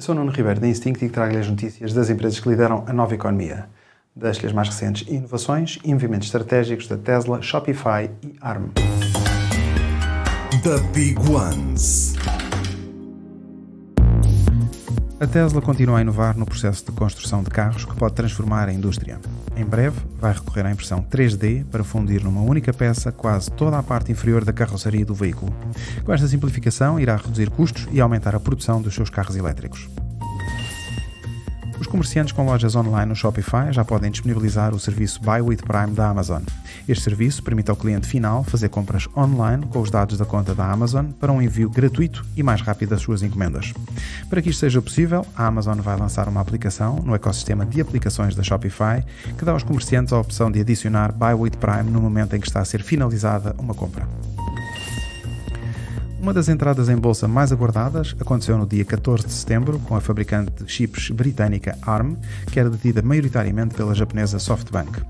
Eu sou Nuno Ribeiro da Instinct e trago-lhe as notícias das empresas que lideram a nova economia. Das as mais recentes inovações e movimentos estratégicos da Tesla, Shopify e ARM. The Big Ones. A Tesla continua a inovar no processo de construção de carros que pode transformar a indústria. Em breve, vai recorrer à impressão 3D para fundir numa única peça quase toda a parte inferior da carroceria do veículo. Com esta simplificação, irá reduzir custos e aumentar a produção dos seus carros elétricos. Os comerciantes com lojas online no Shopify já podem disponibilizar o serviço Buy with Prime da Amazon. Este serviço permite ao cliente final fazer compras online com os dados da conta da Amazon para um envio gratuito e mais rápido das suas encomendas. Para que isto seja possível, a Amazon vai lançar uma aplicação no ecossistema de aplicações da Shopify que dá aos comerciantes a opção de adicionar Buy with Prime no momento em que está a ser finalizada uma compra. Uma das entradas em bolsa mais aguardadas aconteceu no dia 14 de setembro com a fabricante de chips britânica ARM, que era detida maioritariamente pela japonesa SoftBank.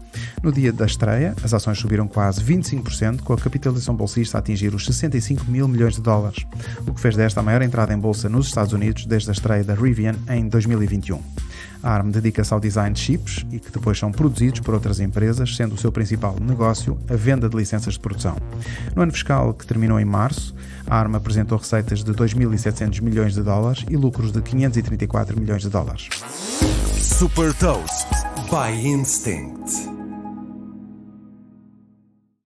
No dia da estreia, as ações subiram quase 25%, com a capitalização bolsista a atingir os 65 mil milhões de dólares, o que fez desta a maior entrada em bolsa nos Estados Unidos desde a estreia da Rivian em 2021. A ARM dedica-se ao design de chips e que depois são produzidos por outras empresas, sendo o seu principal negócio a venda de licenças de produção. No ano fiscal que terminou em março, a ARM apresentou receitas de 2.700 milhões de dólares e lucros de 534 milhões de dólares. Super Toast by Instinct.